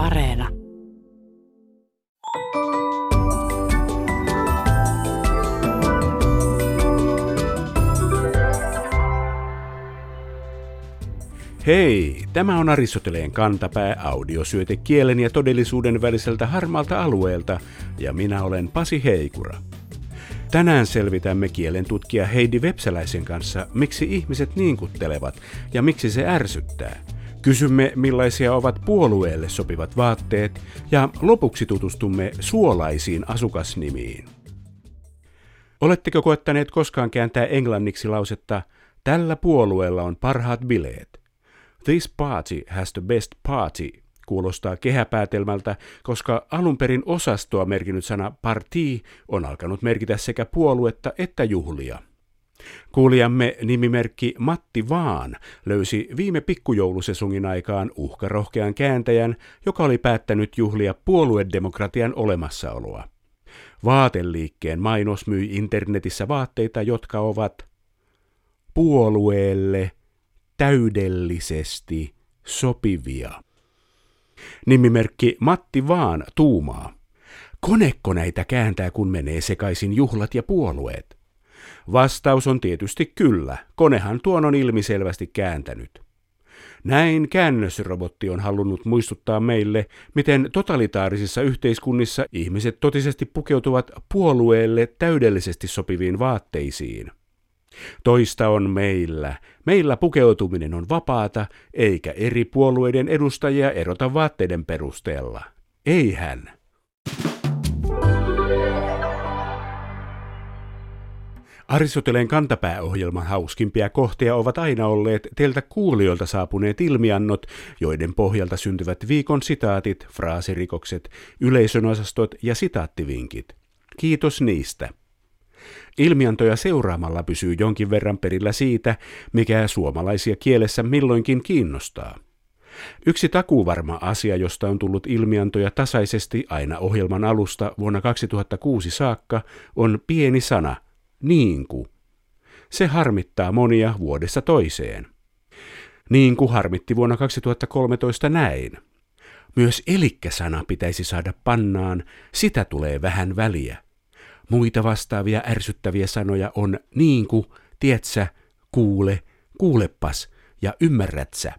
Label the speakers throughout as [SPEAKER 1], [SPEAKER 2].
[SPEAKER 1] Areena.
[SPEAKER 2] Hei, tämä on Aristoteleen kantapää audiosyöte kielen ja todellisuuden väliseltä harmalta alueelta ja minä olen Pasi Heikura. Tänään selvitämme kielen tutkija Heidi Vepsäläisen kanssa, miksi ihmiset niinkuttelevat ja miksi se ärsyttää. Kysymme, millaisia ovat puolueelle sopivat vaatteet ja lopuksi tutustumme suolaisiin asukasnimiin. Oletteko koettaneet koskaan kääntää englanniksi lausetta Tällä puolueella on parhaat bileet? This party has the best party kuulostaa kehäpäätelmältä, koska alun perin osastoa merkinnyt sana parti on alkanut merkitä sekä puoluetta että juhlia. Kuulijamme nimimerkki Matti Vaan löysi viime pikkujoulusesungin aikaan uhkarohkean kääntäjän, joka oli päättänyt juhlia puoluedemokratian olemassaoloa. Vaateliikkeen mainos myi internetissä vaatteita, jotka ovat puolueelle täydellisesti sopivia. Nimimerkki Matti Vaan tuumaa. Konekko näitä kääntää, kun menee sekaisin juhlat ja puolueet? Vastaus on tietysti kyllä. Konehan tuon on ilmiselvästi kääntänyt. Näin käännösrobotti on halunnut muistuttaa meille, miten totalitaarisissa yhteiskunnissa ihmiset totisesti pukeutuvat puolueelle täydellisesti sopiviin vaatteisiin. Toista on meillä. Meillä pukeutuminen on vapaata, eikä eri puolueiden edustajia erota vaatteiden perusteella. Ei Aristoteleen kantapääohjelman hauskimpia kohtia ovat aina olleet teiltä kuulijoilta saapuneet ilmiannot, joiden pohjalta syntyvät viikon sitaatit, fraasirikokset, yleisönosastot ja sitaattivinkit. Kiitos niistä. Ilmiantoja seuraamalla pysyy jonkin verran perillä siitä, mikä suomalaisia kielessä milloinkin kiinnostaa. Yksi takuvarma asia, josta on tullut ilmiantoja tasaisesti aina ohjelman alusta vuonna 2006 saakka, on pieni sana, niinku. Se harmittaa monia vuodessa toiseen. Niin kuin harmitti vuonna 2013 näin. Myös elikkä-sana pitäisi saada pannaan, sitä tulee vähän väliä. Muita vastaavia ärsyttäviä sanoja on niinku, tietsä, kuule, kuulepas ja ymmärrätsä.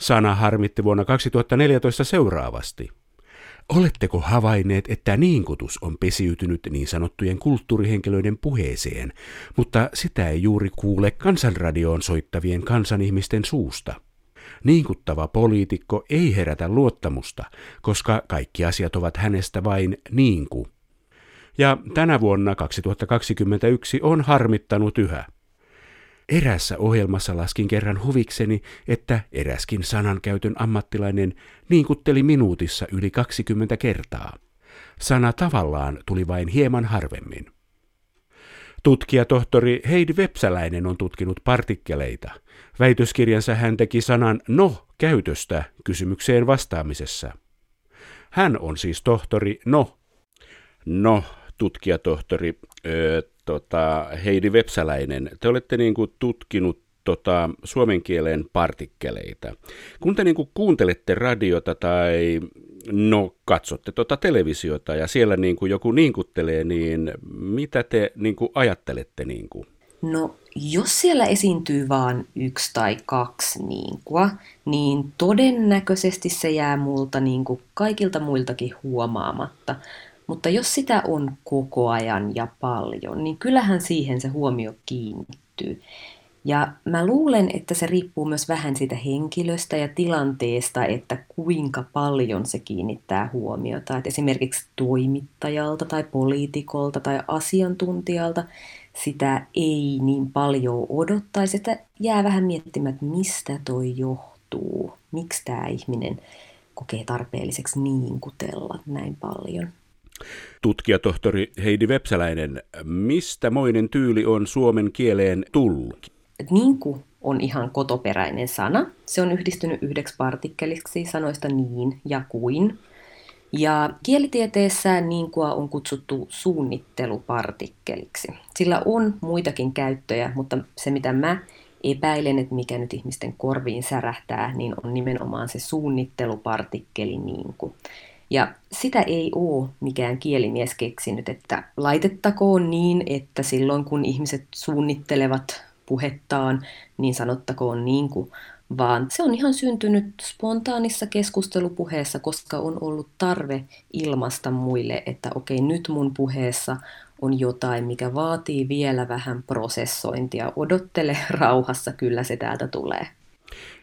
[SPEAKER 2] Sana harmitti vuonna 2014 seuraavasti. Oletteko havainneet, että niinkutus on pesiytynyt niin sanottujen kulttuurihenkilöiden puheeseen, mutta sitä ei juuri kuule kansanradioon soittavien kansanihmisten suusta? Niinkuttava poliitikko ei herätä luottamusta, koska kaikki asiat ovat hänestä vain niinku. Ja tänä vuonna 2021 on harmittanut yhä. Erässä ohjelmassa laskin kerran huvikseni, että eräskin sanankäytön ammattilainen niinkutteli minuutissa yli 20 kertaa. Sana tavallaan tuli vain hieman harvemmin. Tutkijatohtori Heidi Vepsäläinen on tutkinut partikkeleita. Väitöskirjansa hän teki sanan no käytöstä kysymykseen vastaamisessa. Hän on siis tohtori no. No, tutkijatohtori ö, tota, Heidi Vepsäläinen, te olette niin kuin tutkinut tota, suomen kielen partikkeleita. Kun te niin kuin kuuntelette radiota tai no, katsotte tota televisiota ja siellä niin kuin joku niinkuttelee, niin mitä te niin kuin ajattelette? Niin kuin?
[SPEAKER 3] No, jos siellä esiintyy vain yksi tai kaksi niinkua, niin todennäköisesti se jää multa niin kuin kaikilta muiltakin huomaamatta. Mutta jos sitä on koko ajan ja paljon, niin kyllähän siihen se huomio kiinnittyy. Ja mä luulen, että se riippuu myös vähän siitä henkilöstä ja tilanteesta, että kuinka paljon se kiinnittää huomiota. Että esimerkiksi toimittajalta tai poliitikolta tai asiantuntijalta sitä ei niin paljon odottaisi, että jää vähän miettimään, että mistä toi johtuu, miksi tämä ihminen kokee tarpeelliseksi niinkutella näin paljon.
[SPEAKER 2] Tutkijatohtori Heidi Vepsäläinen, mistä moinen tyyli on suomen kieleen tullut?
[SPEAKER 3] Niinku on ihan kotoperäinen sana. Se on yhdistynyt yhdeksi partikkeliksi sanoista niin ja kuin. Ja kielitieteessä niinkua on kutsuttu suunnittelupartikkeliksi. Sillä on muitakin käyttöjä, mutta se mitä mä epäilen, että mikä nyt ihmisten korviin särähtää, niin on nimenomaan se suunnittelupartikkeli niin kuin. Ja sitä ei ole mikään kielimies keksinyt, että laitettakoon niin, että silloin kun ihmiset suunnittelevat puhettaan, niin sanottakoon niin kuin, vaan se on ihan syntynyt spontaanissa keskustelupuheessa, koska on ollut tarve ilmasta muille, että okei, nyt mun puheessa on jotain, mikä vaatii vielä vähän prosessointia. Odottele rauhassa, kyllä se täältä tulee.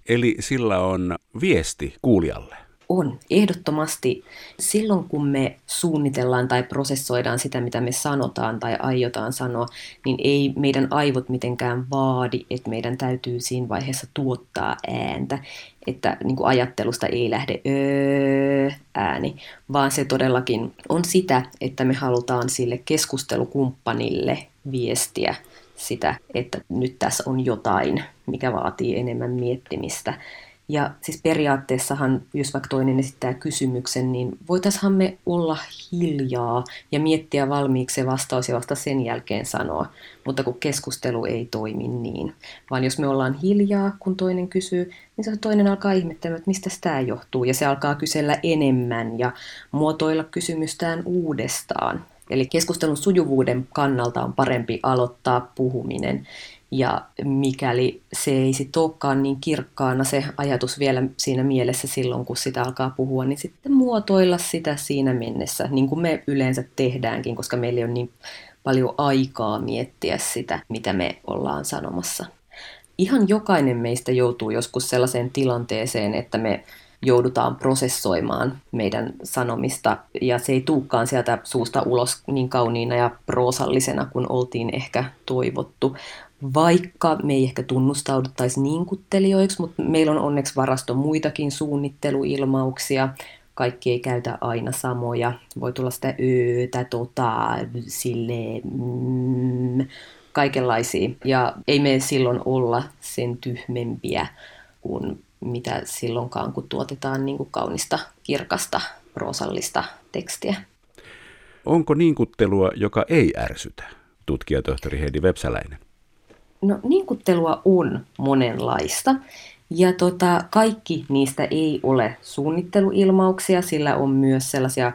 [SPEAKER 2] Eli sillä on viesti kuulijalle.
[SPEAKER 3] On, ehdottomasti. Silloin kun me suunnitellaan tai prosessoidaan sitä, mitä me sanotaan tai aiotaan sanoa, niin ei meidän aivot mitenkään vaadi, että meidän täytyy siinä vaiheessa tuottaa ääntä, että niin kuin ajattelusta ei lähde öö ääni, vaan se todellakin on sitä, että me halutaan sille keskustelukumppanille viestiä sitä, että nyt tässä on jotain, mikä vaatii enemmän miettimistä. Ja siis periaatteessahan, jos vaikka toinen esittää kysymyksen, niin voitaisiin me olla hiljaa ja miettiä valmiiksi se vastaus ja vasta sen jälkeen sanoa. Mutta kun keskustelu ei toimi niin, vaan jos me ollaan hiljaa, kun toinen kysyy, niin se toinen alkaa ihmettelemään, että mistä tämä johtuu. Ja se alkaa kysellä enemmän ja muotoilla kysymystään uudestaan. Eli keskustelun sujuvuuden kannalta on parempi aloittaa puhuminen ja mikäli se ei sitten olekaan niin kirkkaana se ajatus vielä siinä mielessä silloin, kun sitä alkaa puhua, niin sitten muotoilla sitä siinä mennessä, niin kuin me yleensä tehdäänkin, koska meillä on niin paljon aikaa miettiä sitä, mitä me ollaan sanomassa. Ihan jokainen meistä joutuu joskus sellaiseen tilanteeseen, että me joudutaan prosessoimaan meidän sanomista, ja se ei tuukkaan sieltä suusta ulos niin kauniina ja proosallisena kuin oltiin ehkä toivottu, vaikka me ei ehkä tunnustauduttaisi niinkuttelijoiksi, mutta meillä on onneksi varasto muitakin suunnitteluilmauksia. Kaikki ei käytä aina samoja. Voi tulla sitä öötä, tota, sille, mm, kaikenlaisia. Ja ei me silloin olla sen tyhmempiä kuin mitä silloinkaan, kun tuotetaan niin kuin kaunista, kirkasta, proosallista tekstiä.
[SPEAKER 2] Onko niinkuttelua, joka ei ärsytä? Tutkijatohtori Heidi Vepsäläinen.
[SPEAKER 3] No niinkuttelua on monenlaista. Ja tota, kaikki niistä ei ole suunnitteluilmauksia, sillä on myös sellaisia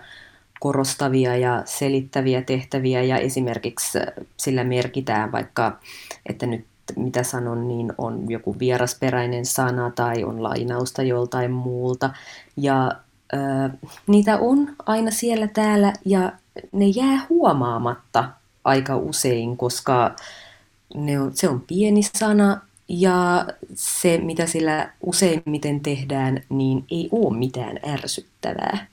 [SPEAKER 3] korostavia ja selittäviä tehtäviä ja esimerkiksi sillä merkitään vaikka, että nyt mitä sanon, niin on joku vierasperäinen sana tai on lainausta joltain muulta. Ja äh, niitä on aina siellä täällä ja ne jää huomaamatta aika usein, koska ne on, se on pieni sana ja se, mitä sillä useimmiten tehdään, niin ei ole mitään ärsyttävää.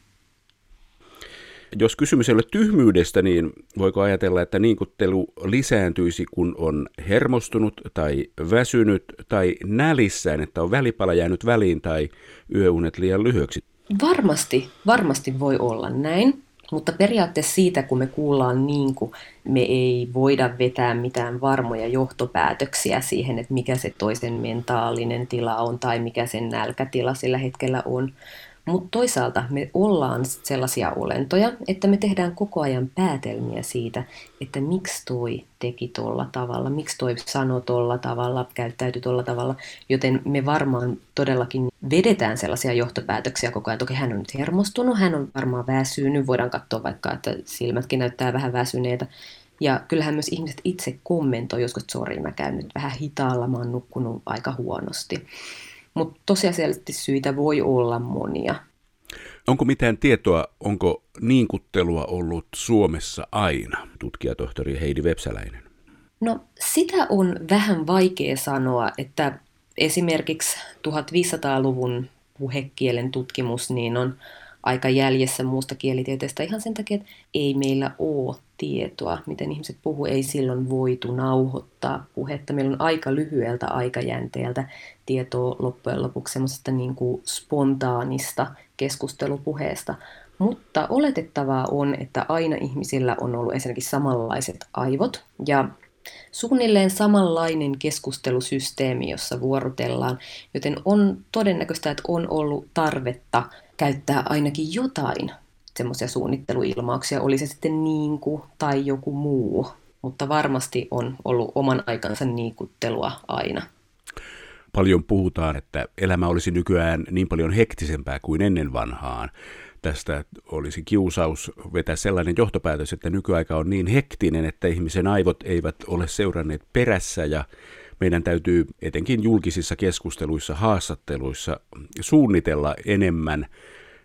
[SPEAKER 2] Jos kysymys ei ole tyhmyydestä, niin voiko ajatella, että niinkuttelu lisääntyisi, kun on hermostunut tai väsynyt tai nälissään, että on välipala jäänyt väliin tai yöunet liian lyhyeksi?
[SPEAKER 3] Varmasti, varmasti voi olla näin. Mutta periaatteessa siitä, kun me kuullaan niin kuin me ei voida vetää mitään varmoja johtopäätöksiä siihen, että mikä se toisen mentaalinen tila on tai mikä sen nälkätila sillä hetkellä on, mutta toisaalta me ollaan sellaisia olentoja, että me tehdään koko ajan päätelmiä siitä, että miksi toi teki tolla tavalla, miksi toi sanoi tolla tavalla, käyttäytyi tolla tavalla. Joten me varmaan todellakin vedetään sellaisia johtopäätöksiä koko ajan. Toki hän on nyt hermostunut, hän on varmaan väsynyt. Voidaan katsoa vaikka, että silmätkin näyttää vähän väsyneitä. Ja kyllähän myös ihmiset itse kommentoi joskus, että sori, mä käyn nyt vähän hitaalla, mä oon nukkunut aika huonosti. Mutta tosiasiallisesti syitä voi olla monia.
[SPEAKER 2] Onko mitään tietoa, onko niinkuttelua ollut Suomessa aina, tutkijatohtori Heidi Vepsäläinen?
[SPEAKER 3] No sitä on vähän vaikea sanoa, että esimerkiksi 1500-luvun puhekielen tutkimus niin on aika jäljessä muusta kielitieteestä ihan sen takia, että ei meillä ole tietoa, miten ihmiset puhuu. Ei silloin voitu nauhoittaa puhetta. Meillä on aika lyhyeltä aikajänteeltä tietoa loppujen lopuksi semmoisesta niin kuin spontaanista keskustelupuheesta. Mutta oletettavaa on, että aina ihmisillä on ollut ensinnäkin samanlaiset aivot ja suunnilleen samanlainen keskustelusysteemi, jossa vuorotellaan, joten on todennäköistä, että on ollut tarvetta käyttää ainakin jotain semmoisia suunnitteluilmauksia, oli se sitten niinku tai joku muu, mutta varmasti on ollut oman aikansa niikuttelua aina.
[SPEAKER 2] paljon puhutaan, että elämä olisi nykyään niin paljon hektisempää kuin ennen vanhaan. Tästä olisi kiusaus vetää sellainen johtopäätös, että nykyaika on niin hektinen, että ihmisen aivot eivät ole seuranneet perässä ja meidän täytyy etenkin julkisissa keskusteluissa, haastatteluissa suunnitella enemmän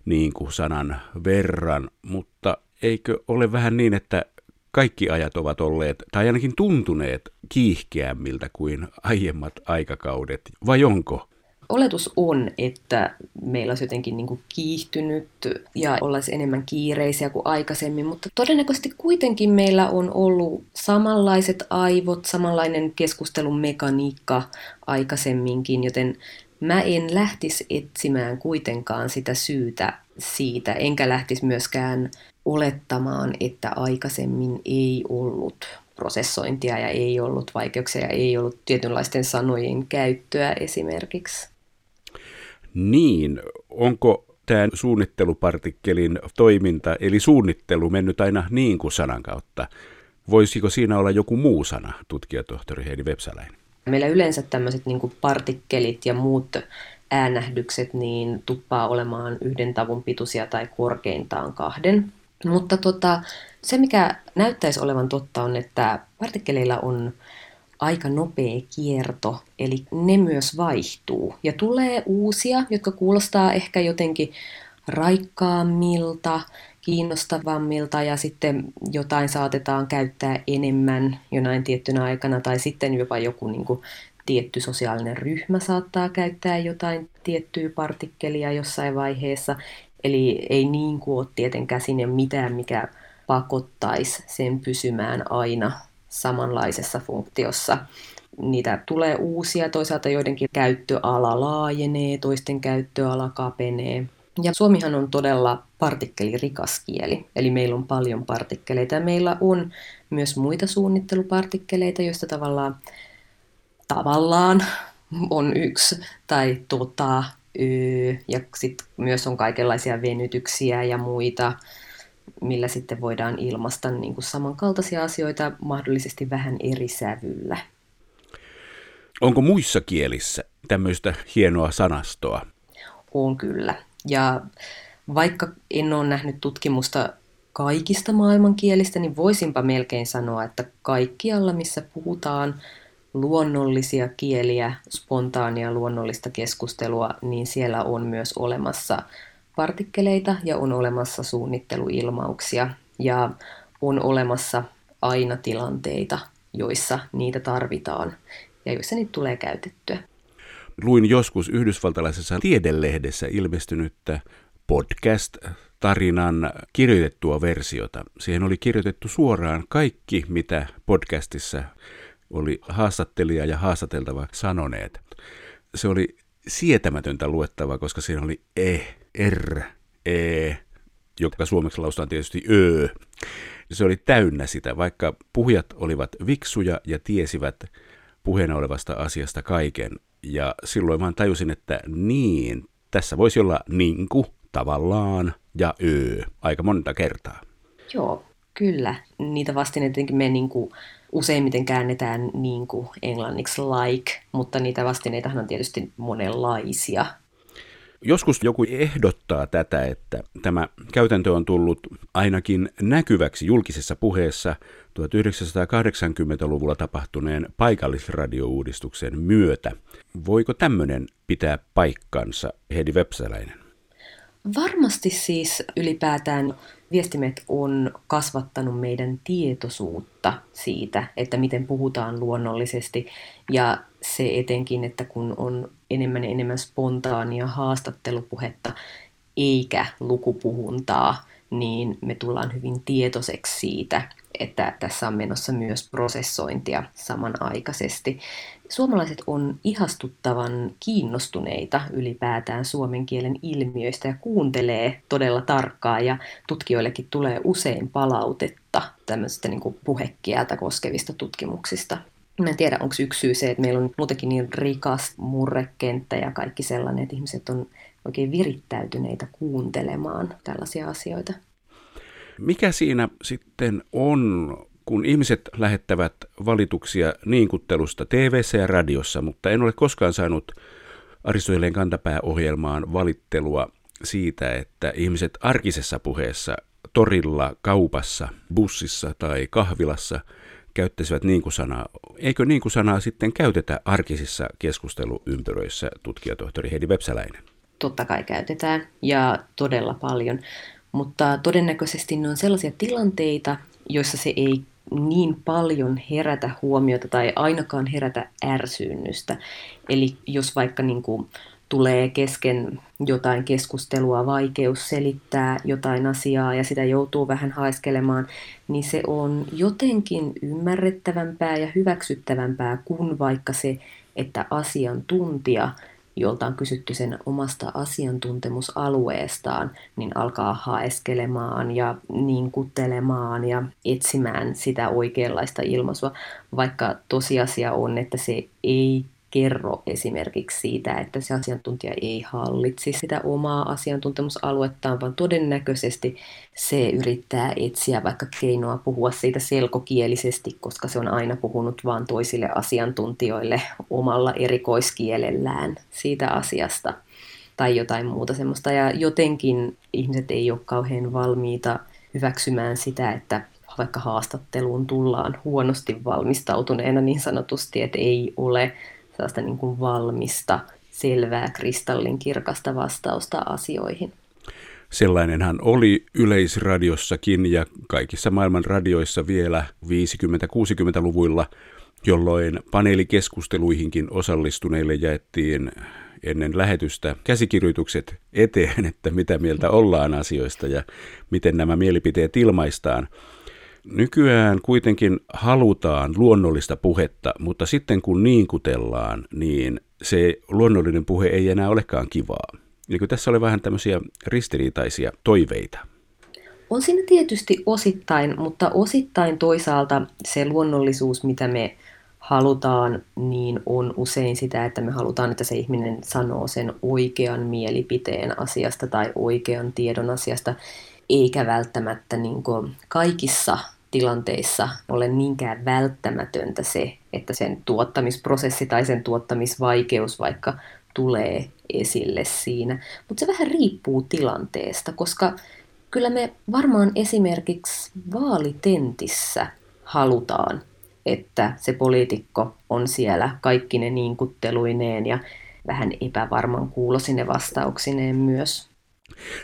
[SPEAKER 2] niin kuin sanan verran, mutta eikö ole vähän niin, että kaikki ajat ovat olleet, tai ainakin tuntuneet kiihkeämmiltä kuin aiemmat aikakaudet, vai onko?
[SPEAKER 3] Oletus on, että meillä olisi jotenkin niin kuin kiihtynyt ja ollaisi enemmän kiireisiä kuin aikaisemmin, mutta todennäköisesti kuitenkin meillä on ollut samanlaiset aivot, samanlainen keskustelun mekaniikka aikaisemminkin, joten mä en lähtisi etsimään kuitenkaan sitä syytä siitä, enkä lähtisi myöskään olettamaan, että aikaisemmin ei ollut prosessointia ja ei ollut vaikeuksia ja ei ollut tietynlaisten sanojen käyttöä esimerkiksi.
[SPEAKER 2] Niin, onko tämä suunnittelupartikkelin toiminta, eli suunnittelu mennyt aina niin kuin sanan kautta? Voisiko siinä olla joku muu sana, tutkijatohtori Heidi Vepsäläinen?
[SPEAKER 3] Meillä yleensä tämmöiset niin partikkelit ja muut äänähdykset niin tuppaa olemaan yhden tavun pituisia tai korkeintaan kahden. Mutta tota, se, mikä näyttäisi olevan totta, on, että partikkeleilla on aika nopea kierto, eli ne myös vaihtuu. Ja tulee uusia, jotka kuulostaa ehkä jotenkin raikkaammilta, kiinnostavammilta ja sitten jotain saatetaan käyttää enemmän jonain tiettynä aikana tai sitten jopa joku niin kuin, tietty sosiaalinen ryhmä saattaa käyttää jotain tiettyä partikkelia jossain vaiheessa. Eli ei niin kuin ole tietenkään sinne mitään, mikä pakottaisi sen pysymään aina samanlaisessa funktiossa. Niitä tulee uusia, toisaalta joidenkin käyttöala laajenee, toisten käyttöala kapenee. Ja suomihan on todella partikkelirikas kieli, eli meillä on paljon partikkeleita. Ja meillä on myös muita suunnittelupartikkeleita, joista tavallaan, tavallaan on yksi, tai tota, ja sitten myös on kaikenlaisia venytyksiä ja muita, millä sitten voidaan ilmaista niin kuin samankaltaisia asioita mahdollisesti vähän eri sävyllä.
[SPEAKER 2] Onko muissa kielissä tämmöistä hienoa sanastoa?
[SPEAKER 3] On kyllä. Ja vaikka en ole nähnyt tutkimusta kaikista maailmankielistä, niin voisinpa melkein sanoa, että kaikkialla, missä puhutaan luonnollisia kieliä, spontaania luonnollista keskustelua, niin siellä on myös olemassa partikkeleita ja on olemassa suunnitteluilmauksia ja on olemassa aina tilanteita, joissa niitä tarvitaan ja joissa niitä tulee käytettyä.
[SPEAKER 2] Luin joskus yhdysvaltalaisessa tiedelehdessä ilmestynyttä podcast-tarinan kirjoitettua versiota. Siihen oli kirjoitettu suoraan kaikki, mitä podcastissa oli haastattelija ja haastateltava sanoneet. Se oli sietämätöntä luettavaa, koska siinä oli e, r, e, joka suomeksi lausutaan tietysti ö. Se oli täynnä sitä, vaikka puhujat olivat viksuja ja tiesivät puheena olevasta asiasta kaiken. Ja silloin vaan tajusin, että niin, tässä voisi olla ninku, tavallaan ja ö aika monta kertaa.
[SPEAKER 3] Joo, kyllä. Niitä vastineet me niin kuin useimmiten käännetään niin kuin englanniksi like, mutta niitä vastineitahan on tietysti monenlaisia.
[SPEAKER 2] Joskus joku ehdottaa tätä, että tämä käytäntö on tullut ainakin näkyväksi julkisessa puheessa 1980-luvulla tapahtuneen paikallisradiouudistuksen myötä. Voiko tämmöinen pitää paikkansa, Heidi Vepsäläinen?
[SPEAKER 3] Varmasti siis ylipäätään viestimet on kasvattanut meidän tietoisuutta siitä, että miten puhutaan luonnollisesti ja se etenkin, että kun on enemmän ja enemmän spontaania haastattelupuhetta eikä lukupuhuntaa, niin me tullaan hyvin tietoiseksi siitä, että tässä on menossa myös prosessointia samanaikaisesti. Suomalaiset on ihastuttavan kiinnostuneita ylipäätään suomen kielen ilmiöistä ja kuuntelee todella tarkkaan ja tutkijoillekin tulee usein palautetta tämmöistä niin kuin puhekieltä koskevista tutkimuksista. Mä en tiedä, onko yksi syy se, että meillä on muutenkin niin rikas murrekenttä ja kaikki sellainen, että ihmiset on oikein virittäytyneitä kuuntelemaan tällaisia asioita.
[SPEAKER 2] Mikä siinä sitten on kun ihmiset lähettävät valituksia niinkuttelusta tv ja radiossa, mutta en ole koskaan saanut Aristoteleen kantapääohjelmaan valittelua siitä, että ihmiset arkisessa puheessa torilla, kaupassa, bussissa tai kahvilassa käyttäisivät niin kuin sanaa. Eikö niin kuin sanaa sitten käytetä arkisissa keskusteluympyröissä, tutkijatohtori Heidi Vepsäläinen?
[SPEAKER 3] Totta kai käytetään ja todella paljon, mutta todennäköisesti ne on sellaisia tilanteita, joissa se ei niin paljon herätä huomiota tai ainakaan herätä ärsyynnystä. Eli jos vaikka niin kuin tulee kesken jotain keskustelua vaikeus selittää jotain asiaa ja sitä joutuu vähän haiskelemaan, niin se on jotenkin ymmärrettävämpää ja hyväksyttävämpää kuin vaikka se, että asiantuntija – jolta on kysytty sen omasta asiantuntemusalueestaan, niin alkaa haeskelemaan ja niinkuttelemaan ja etsimään sitä oikeanlaista ilmaisua, vaikka tosiasia on, että se ei kerro esimerkiksi siitä, että se asiantuntija ei hallitsi sitä omaa asiantuntemusaluettaan, vaan todennäköisesti se yrittää etsiä vaikka keinoa puhua siitä selkokielisesti, koska se on aina puhunut vain toisille asiantuntijoille omalla erikoiskielellään siitä asiasta tai jotain muuta semmoista. Ja jotenkin ihmiset ei ole kauhean valmiita hyväksymään sitä, että vaikka haastatteluun tullaan huonosti valmistautuneena niin sanotusti, että ei ole sellaista niin kuin valmista, selvää, kristallin kirkasta vastausta asioihin.
[SPEAKER 2] Sellainenhan oli yleisradiossakin ja kaikissa maailman radioissa vielä 50-60-luvuilla, jolloin paneelikeskusteluihinkin osallistuneille jaettiin ennen lähetystä käsikirjoitukset eteen, että mitä mieltä ollaan asioista ja miten nämä mielipiteet ilmaistaan. Nykyään kuitenkin halutaan luonnollista puhetta, mutta sitten kun niinkutellaan, niin se luonnollinen puhe ei enää olekaan kivaa. Eikö tässä ole vähän tämmöisiä ristiriitaisia toiveita?
[SPEAKER 3] On siinä tietysti osittain, mutta osittain toisaalta se luonnollisuus, mitä me halutaan, niin on usein sitä, että me halutaan, että se ihminen sanoo sen oikean mielipiteen asiasta tai oikean tiedon asiasta eikä välttämättä niin kaikissa tilanteissa ole niinkään välttämätöntä se, että sen tuottamisprosessi tai sen tuottamisvaikeus vaikka tulee esille siinä. Mutta se vähän riippuu tilanteesta, koska kyllä me varmaan esimerkiksi vaalitentissä halutaan, että se poliitikko on siellä kaikki ne niinkutteluineen ja vähän epävarman kuulosine vastauksineen myös.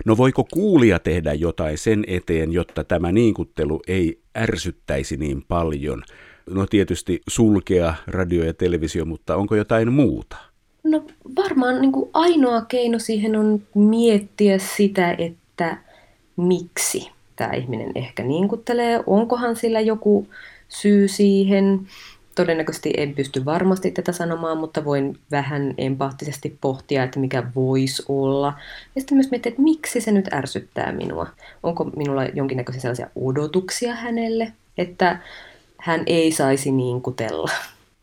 [SPEAKER 2] No voiko kuulija tehdä jotain sen eteen, jotta tämä niinkuttelu ei ärsyttäisi niin paljon? No tietysti sulkea radio ja televisio, mutta onko jotain muuta?
[SPEAKER 3] No varmaan niin kuin ainoa keino siihen on miettiä sitä, että miksi tämä ihminen ehkä niinkuttelee, onkohan sillä joku syy siihen, todennäköisesti en pysty varmasti tätä sanomaan, mutta voin vähän empaattisesti pohtia, että mikä voisi olla. Ja sitten myös miettiä, että miksi se nyt ärsyttää minua. Onko minulla jonkinnäköisiä sellaisia odotuksia hänelle, että hän ei saisi niin kutella.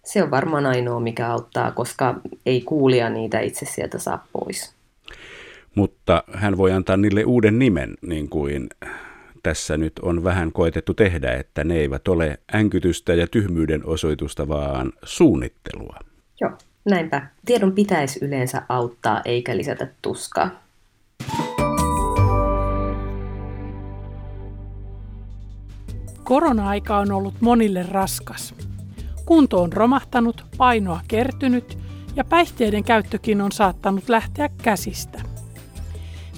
[SPEAKER 3] Se on varmaan ainoa, mikä auttaa, koska ei kuulia niitä itse sieltä saa pois.
[SPEAKER 2] Mutta hän voi antaa niille uuden nimen, niin kuin tässä nyt on vähän koetettu tehdä, että ne eivät ole änkytystä ja tyhmyyden osoitusta, vaan suunnittelua.
[SPEAKER 3] Joo, näinpä. Tiedon pitäisi yleensä auttaa eikä lisätä tuskaa.
[SPEAKER 1] Korona-aika on ollut monille raskas. Kunto on romahtanut, painoa kertynyt ja päihteiden käyttökin on saattanut lähteä käsistä.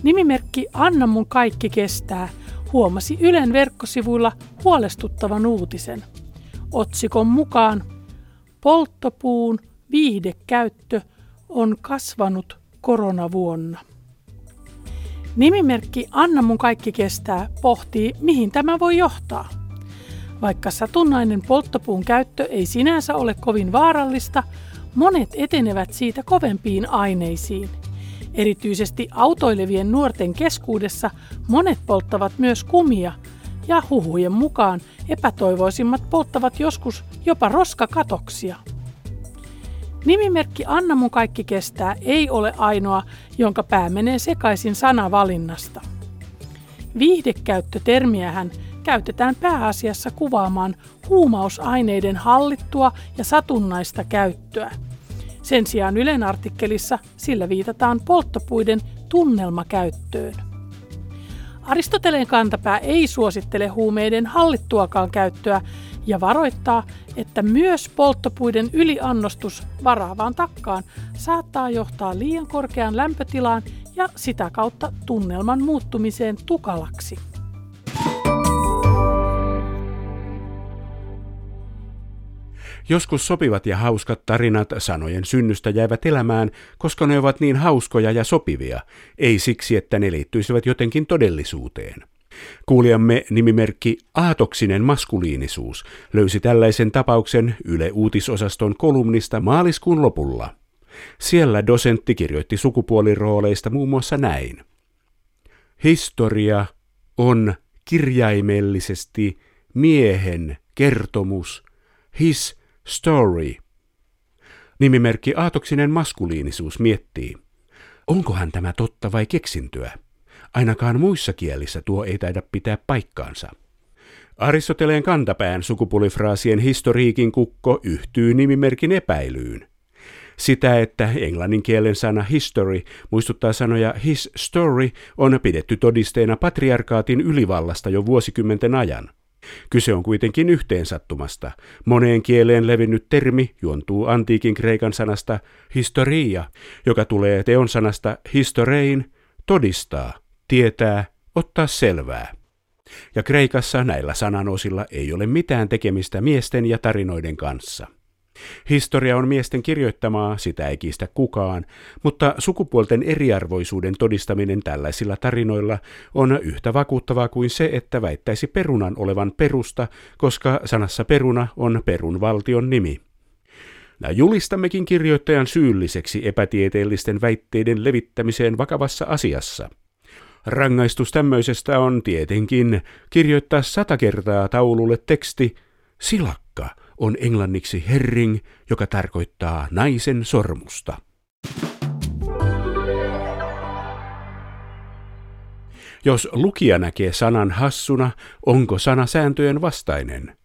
[SPEAKER 1] Nimimerkki Anna mun kaikki kestää – huomasi Ylen verkkosivuilla huolestuttavan uutisen. Otsikon mukaan polttopuun viihdekäyttö on kasvanut koronavuonna. Nimimerkki Anna mun kaikki kestää pohtii, mihin tämä voi johtaa. Vaikka satunnainen polttopuun käyttö ei sinänsä ole kovin vaarallista, monet etenevät siitä kovempiin aineisiin – Erityisesti autoilevien nuorten keskuudessa monet polttavat myös kumia ja huhujen mukaan epätoivoisimmat polttavat joskus jopa roskakatoksia. Nimimerkki Anna mun kaikki kestää ei ole ainoa, jonka pää menee sekaisin sanavalinnasta. Viihdekäyttötermiä hän käytetään pääasiassa kuvaamaan huumausaineiden hallittua ja satunnaista käyttöä. Sen sijaan Ylen artikkelissa sillä viitataan polttopuiden tunnelmakäyttöön. Aristoteleen kantapää ei suosittele huumeiden hallittuakaan käyttöä ja varoittaa, että myös polttopuiden yliannostus varaavaan takkaan saattaa johtaa liian korkeaan lämpötilaan ja sitä kautta tunnelman muuttumiseen tukalaksi.
[SPEAKER 2] Joskus sopivat ja hauskat tarinat sanojen synnystä jäivät elämään, koska ne ovat niin hauskoja ja sopivia, ei siksi, että ne liittyisivät jotenkin todellisuuteen. Kuulijamme nimimerkki Aatoksinen maskuliinisuus löysi tällaisen tapauksen Yle Uutisosaston kolumnista maaliskuun lopulla. Siellä dosentti kirjoitti sukupuolirooleista muun muassa näin. Historia on kirjaimellisesti miehen kertomus, his story. Nimimerkki Aatoksinen maskuliinisuus miettii, onkohan tämä totta vai keksintyä? Ainakaan muissa kielissä tuo ei taida pitää paikkaansa. Aristoteleen kantapään sukupuolifraasien historiikin kukko yhtyy nimimerkin epäilyyn. Sitä, että englannin kielen sana history muistuttaa sanoja his story, on pidetty todisteena patriarkaatin ylivallasta jo vuosikymmenten ajan. Kyse on kuitenkin yhteensattumasta. Moneen kieleen levinnyt termi juontuu antiikin kreikan sanasta historia, joka tulee teon sanasta historein, todistaa, tietää, ottaa selvää. Ja Kreikassa näillä sananosilla ei ole mitään tekemistä miesten ja tarinoiden kanssa. Historia on miesten kirjoittamaa, sitä ei kiistä kukaan, mutta sukupuolten eriarvoisuuden todistaminen tällaisilla tarinoilla on yhtä vakuuttavaa kuin se, että väittäisi perunan olevan perusta, koska sanassa peruna on perun valtion nimi. Ja julistammekin kirjoittajan syylliseksi epätieteellisten väitteiden levittämiseen vakavassa asiassa. Rangaistus tämmöisestä on tietenkin kirjoittaa sata kertaa taululle teksti Silakka – on englanniksi herring, joka tarkoittaa naisen sormusta. Jos lukija näkee sanan hassuna, onko sana sääntöjen vastainen?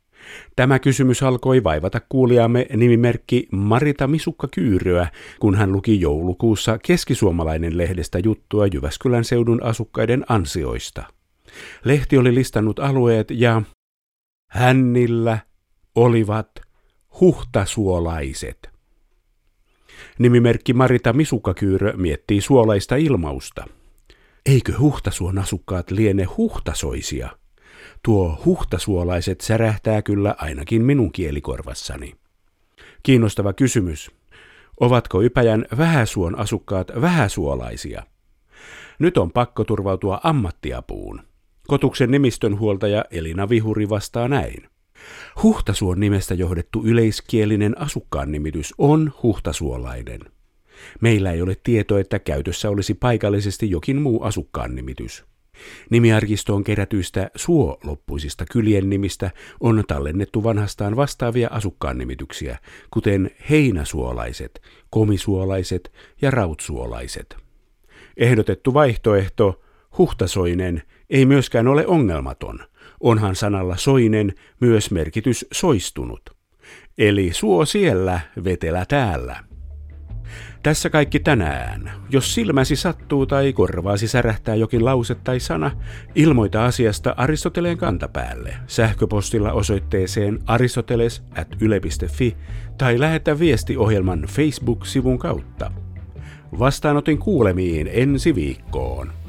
[SPEAKER 2] Tämä kysymys alkoi vaivata kuulijamme nimimerkki Marita Misukka Kyyröä, kun hän luki joulukuussa keskisuomalainen lehdestä juttua Jyväskylän seudun asukkaiden ansioista. Lehti oli listannut alueet ja hännillä olivat huhtasuolaiset. Nimimerkki Marita Misukakyyrö miettii suolaista ilmausta. Eikö huhtasuon asukkaat liene huhtasoisia? Tuo huhtasuolaiset särähtää kyllä ainakin minun kielikorvassani. Kiinnostava kysymys. Ovatko Ypäjän vähäsuon asukkaat vähäsuolaisia? Nyt on pakko turvautua ammattiapuun. Kotuksen nimistön huoltaja Elina Vihuri vastaa näin. Huhtasuon nimestä johdettu yleiskielinen asukkaan nimitys on huhtasuolainen. Meillä ei ole tietoa, että käytössä olisi paikallisesti jokin muu asukkaan nimitys. Nimiarkistoon kerätyistä suo-loppuisista kylien nimistä on tallennettu vanhastaan vastaavia asukkaan nimityksiä, kuten heinäsuolaiset, komisuolaiset ja rautsuolaiset. Ehdotettu vaihtoehto, huhtasoinen, ei myöskään ole ongelmaton – onhan sanalla soinen myös merkitys soistunut. Eli suo siellä, vetelä täällä. Tässä kaikki tänään. Jos silmäsi sattuu tai korvaasi särähtää jokin lause tai sana, ilmoita asiasta Aristoteleen kantapäälle sähköpostilla osoitteeseen aristoteles.yle.fi tai lähetä viesti ohjelman Facebook-sivun kautta. Vastaanotin kuulemiin ensi viikkoon.